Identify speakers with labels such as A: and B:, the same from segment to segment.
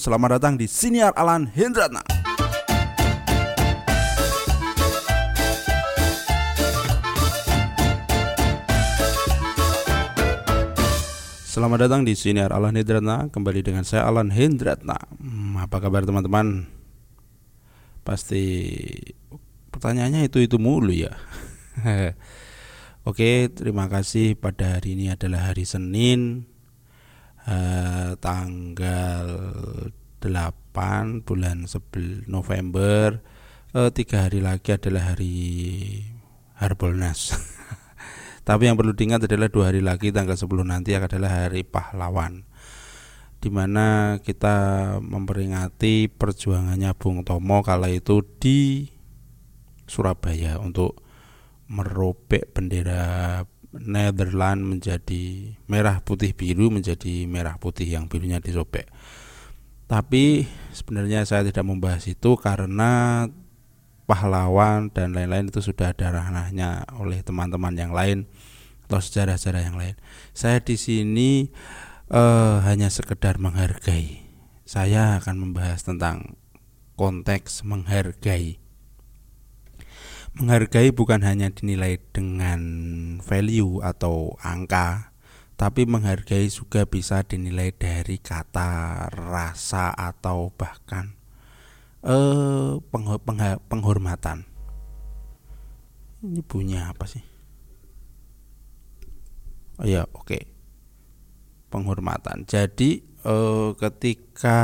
A: Selamat datang di Siniar Alan Hendratna. Selamat datang di Siniar Alan Hendratna Kembali dengan saya Alan Hendratna hmm, Apa kabar teman-teman? Pasti pertanyaannya itu-itu mulu ya Oke terima kasih pada hari ini adalah hari Senin eh, Tanggal 8 bulan 11 November eh, Tiga hari lagi adalah hari Harbolnas. Tapi yang perlu diingat adalah dua hari lagi tanggal 10 nanti adalah hari pahlawan di mana kita memperingati perjuangannya Bung Tomo kala itu di Surabaya untuk merobek bendera Netherlands menjadi merah putih biru menjadi merah putih yang birunya disobek. Tapi sebenarnya saya tidak membahas itu karena pahlawan dan lain-lain itu sudah ada ranahnya oleh teman-teman yang lain atau sejarah-sejarah yang lain. Saya di sini uh, hanya sekedar menghargai. Saya akan membahas tentang konteks menghargai. Menghargai bukan hanya dinilai dengan value atau angka, tapi menghargai juga bisa dinilai dari kata, rasa atau bahkan eh penghormatan. Ini punya apa sih? Oh ya, oke. Okay. Penghormatan. Jadi eh, ketika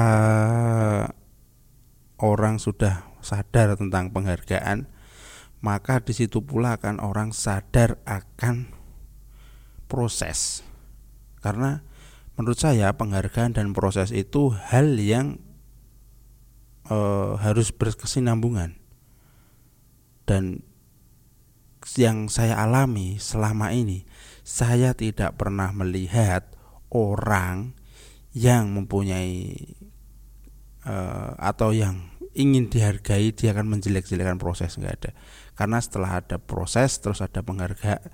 A: orang sudah sadar tentang penghargaan, maka di situ pula akan orang sadar akan proses. Karena menurut saya penghargaan dan proses itu hal yang e, harus berkesinambungan dan yang saya alami selama ini saya tidak pernah melihat orang yang mempunyai e, atau yang ingin dihargai dia akan menjelek-jelekan proses nggak ada. Karena setelah ada proses terus ada penghargaan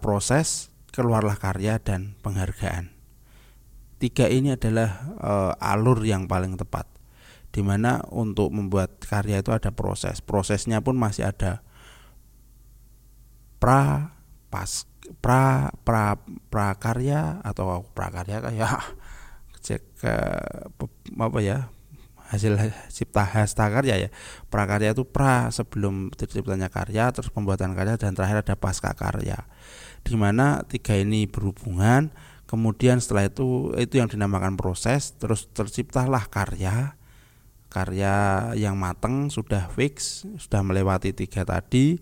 A: proses keluarlah karya dan penghargaan. Tiga ini adalah e, alur yang paling tepat di mana untuk membuat karya itu ada proses. Prosesnya pun masih ada. Pra pas pra pra prakarya atau prakarya kayak cek ke apa ya hasil cipta hasta karya ya. Prakarya itu pra sebelum terciptanya karya terus pembuatan karya dan terakhir ada pasca karya. Di mana tiga ini berhubungan kemudian setelah itu itu yang dinamakan proses terus terciptalah karya. Karya yang matang sudah fix sudah melewati tiga tadi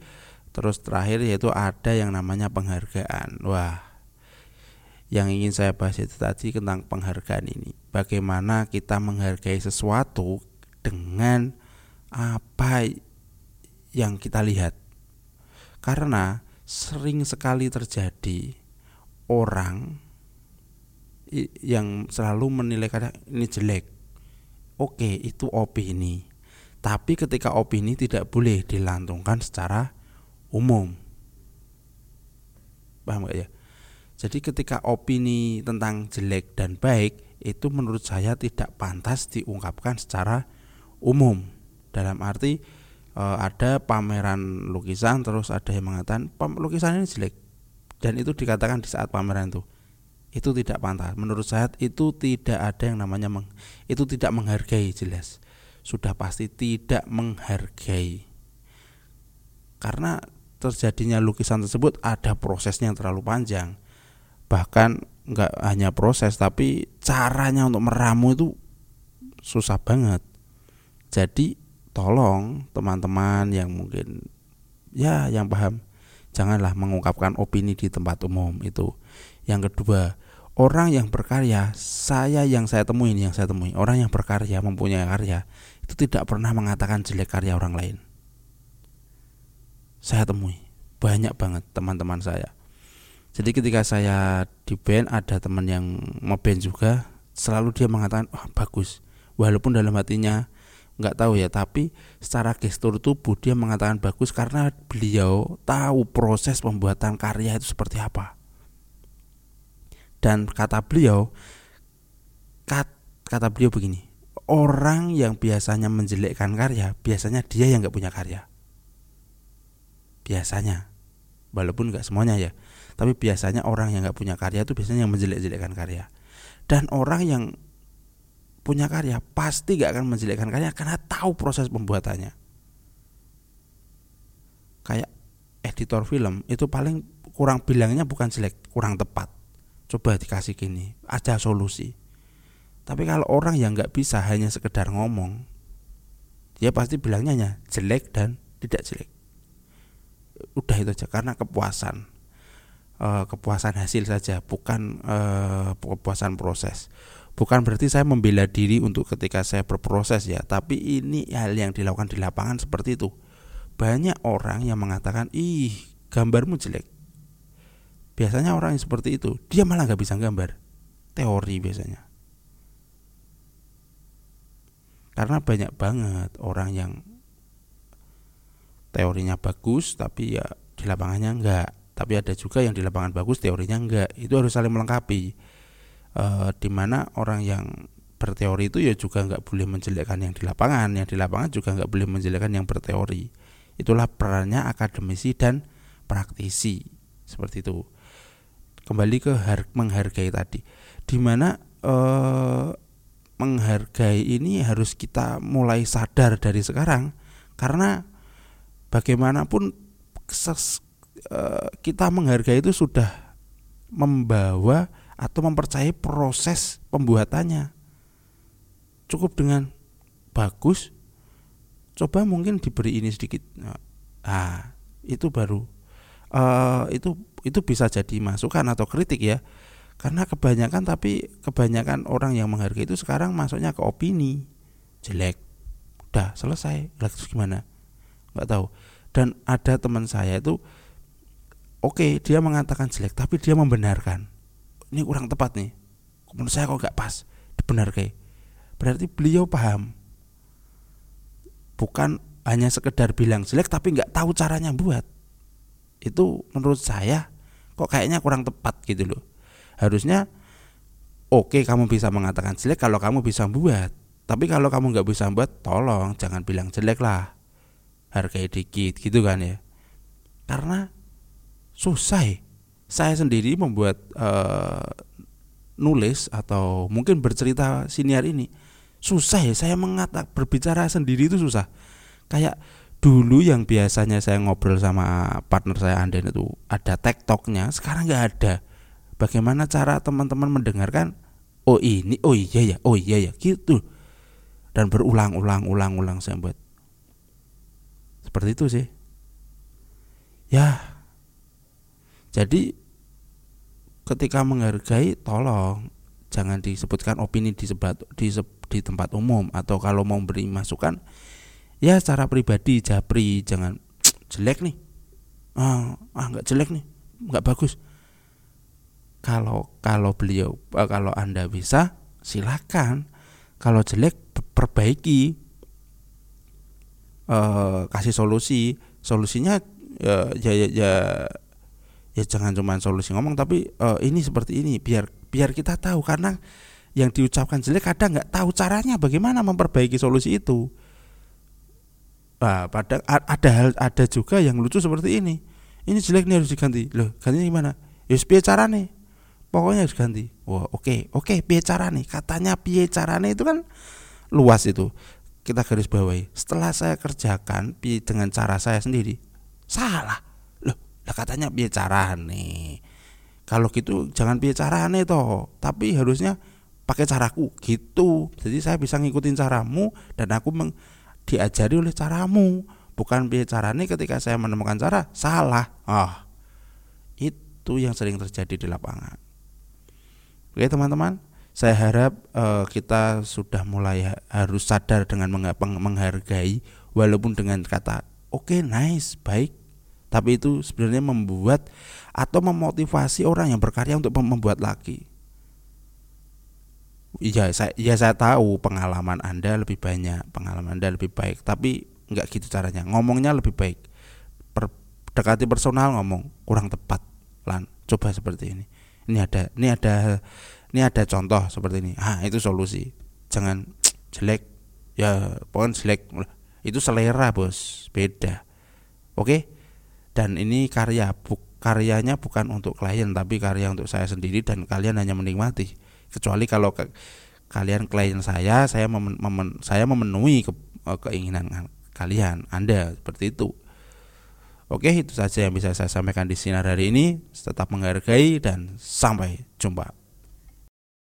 A: terus terakhir yaitu ada yang namanya penghargaan. Wah yang ingin saya bahas itu tadi tentang penghargaan ini. Bagaimana kita menghargai sesuatu dengan apa yang kita lihat. Karena sering sekali terjadi orang yang selalu menilai kadang ini jelek. Oke itu opini. Tapi ketika opini tidak boleh dilantungkan secara umum. Paham gak ya jadi ketika opini tentang jelek dan baik itu menurut saya tidak pantas diungkapkan secara umum dalam arti e, ada pameran lukisan terus ada yang mengatakan lukisan ini jelek dan itu dikatakan di saat pameran itu itu tidak pantas. Menurut saya itu tidak ada yang namanya meng, itu tidak menghargai jelas. Sudah pasti tidak menghargai. Karena terjadinya lukisan tersebut ada prosesnya yang terlalu panjang. Bahkan nggak hanya proses tapi caranya untuk meramu itu susah banget. Jadi tolong teman-teman yang mungkin ya yang paham janganlah mengungkapkan opini di tempat umum itu. Yang kedua, orang yang berkarya, saya yang saya temui ini yang saya temui, orang yang berkarya mempunyai karya itu tidak pernah mengatakan jelek karya orang lain. Saya temui banyak banget teman-teman saya. Jadi ketika saya di band ada teman yang ngeband juga, selalu dia mengatakan, "Oh, bagus." Walaupun dalam hatinya nggak tahu ya, tapi secara gestur tubuh dia mengatakan bagus karena beliau tahu proses pembuatan karya itu seperti apa. Dan kata beliau kat, kata beliau begini orang yang biasanya menjelekkan karya biasanya dia yang nggak punya karya. Biasanya. Walaupun nggak semuanya ya tapi biasanya orang yang nggak punya karya itu biasanya yang menjelek-jelekkan karya. Dan orang yang punya karya pasti gak akan menjelekkan karya karena tahu proses pembuatannya. Kayak editor film itu paling kurang bilangnya bukan jelek kurang tepat. Coba dikasih gini ada solusi. Tapi kalau orang yang nggak bisa hanya sekedar ngomong dia pasti bilangnya jelek dan tidak jelek. Udah itu aja karena kepuasan uh, kepuasan hasil saja, bukan uh, kepuasan proses. Bukan berarti saya membela diri untuk ketika saya berproses ya, tapi ini hal yang dilakukan di lapangan seperti itu. Banyak orang yang mengatakan, ih gambarmu jelek. Biasanya orang yang seperti itu, dia malah nggak bisa gambar. Teori biasanya. Karena banyak banget orang yang teorinya bagus tapi ya di lapangannya enggak tapi ada juga yang di lapangan bagus teorinya enggak. Itu harus saling melengkapi. E, di mana orang yang berteori itu ya juga enggak boleh menjelekkan yang di lapangan. Yang di lapangan juga enggak boleh menjelekkan yang berteori. Itulah perannya akademisi dan praktisi. Seperti itu. Kembali ke har menghargai tadi. Di mana e, menghargai ini harus kita mulai sadar dari sekarang. Karena bagaimanapun Eh, kita menghargai itu sudah membawa atau mempercayai proses pembuatannya. Cukup dengan bagus, coba mungkin diberi ini sedikit. Nah, itu baru uh, itu itu bisa jadi masukan atau kritik ya. Karena kebanyakan tapi kebanyakan orang yang menghargai itu sekarang masuknya ke opini jelek. Udah selesai. Terus gimana? nggak tahu. Dan ada teman saya itu Oke, dia mengatakan jelek, tapi dia membenarkan. Ini kurang tepat nih. Menurut saya kok gak pas. Dibenarkan. Berarti beliau paham. Bukan hanya sekedar bilang jelek, tapi nggak tahu caranya buat. Itu menurut saya kok kayaknya kurang tepat gitu loh. Harusnya oke kamu bisa mengatakan jelek kalau kamu bisa buat. Tapi kalau kamu nggak bisa buat, tolong jangan bilang jelek lah. Hargai dikit gitu kan ya. Karena susah ya. saya sendiri membuat uh, nulis atau mungkin bercerita siniar ini susah ya. Saya mengatakan berbicara sendiri itu susah. Kayak dulu yang biasanya saya ngobrol sama partner saya Anden itu ada tektoknya sekarang nggak ada. Bagaimana cara teman-teman mendengarkan? Oh ini oh iya ya oh iya ya gitu. Dan berulang-ulang ulang-ulang saya buat. Seperti itu sih. Ya jadi ketika menghargai tolong jangan disebutkan opini di sebat di, di tempat umum atau kalau mau beri masukan ya secara pribadi japri jangan jelek nih. Ah ah nggak jelek nih. Nggak bagus. Kalau kalau beliau eh, kalau anda bisa silakan. Kalau jelek perbaiki. Eh, kasih solusi. Solusinya ya ya ya, ya ya jangan cuma solusi ngomong tapi uh, ini seperti ini biar biar kita tahu. Karena yang diucapkan jelek kadang nggak tahu caranya bagaimana memperbaiki solusi itu. Nah, pada ada hal ada juga yang lucu seperti ini. Ini jelek nih harus diganti. Loh gantinya gimana? Ya biar cara nih pokoknya harus ganti. Wah oke okay, oke okay, biar cara nih katanya biar carane itu kan luas itu. Kita garis bawahi. Setelah saya kerjakan dengan cara saya sendiri? Salah lah katanya bicara nih kalau gitu jangan bicara nih toh. Tapi harusnya pakai caraku gitu. Jadi saya bisa ngikutin caramu dan aku meng, diajari oleh caramu. Bukan bicara nih ketika saya menemukan cara salah. Ah oh, itu yang sering terjadi di lapangan. Oke teman-teman. Saya harap uh, kita sudah mulai harus sadar dengan menghargai walaupun dengan kata oke okay, nice baik tapi itu sebenarnya membuat atau memotivasi orang yang berkarya untuk membuat lagi. Iya, saya, ya saya tahu pengalaman Anda lebih banyak, pengalaman Anda lebih baik, tapi nggak gitu caranya. Ngomongnya lebih baik. Per, dekati personal ngomong kurang tepat. Lan, coba seperti ini. Ini ada, ini ada, ini ada contoh seperti ini. Ah, itu solusi. Jangan jelek ya pokoknya jelek itu selera bos beda oke dan ini karya bu, karyanya bukan untuk klien tapi karya untuk saya sendiri dan kalian hanya menikmati. Kecuali kalau ke, kalian klien saya saya memen, memen, saya memenuhi ke, eh, keinginan kalian anda seperti itu. Oke itu saja yang bisa saya sampaikan di sinar hari ini. Tetap menghargai dan sampai jumpa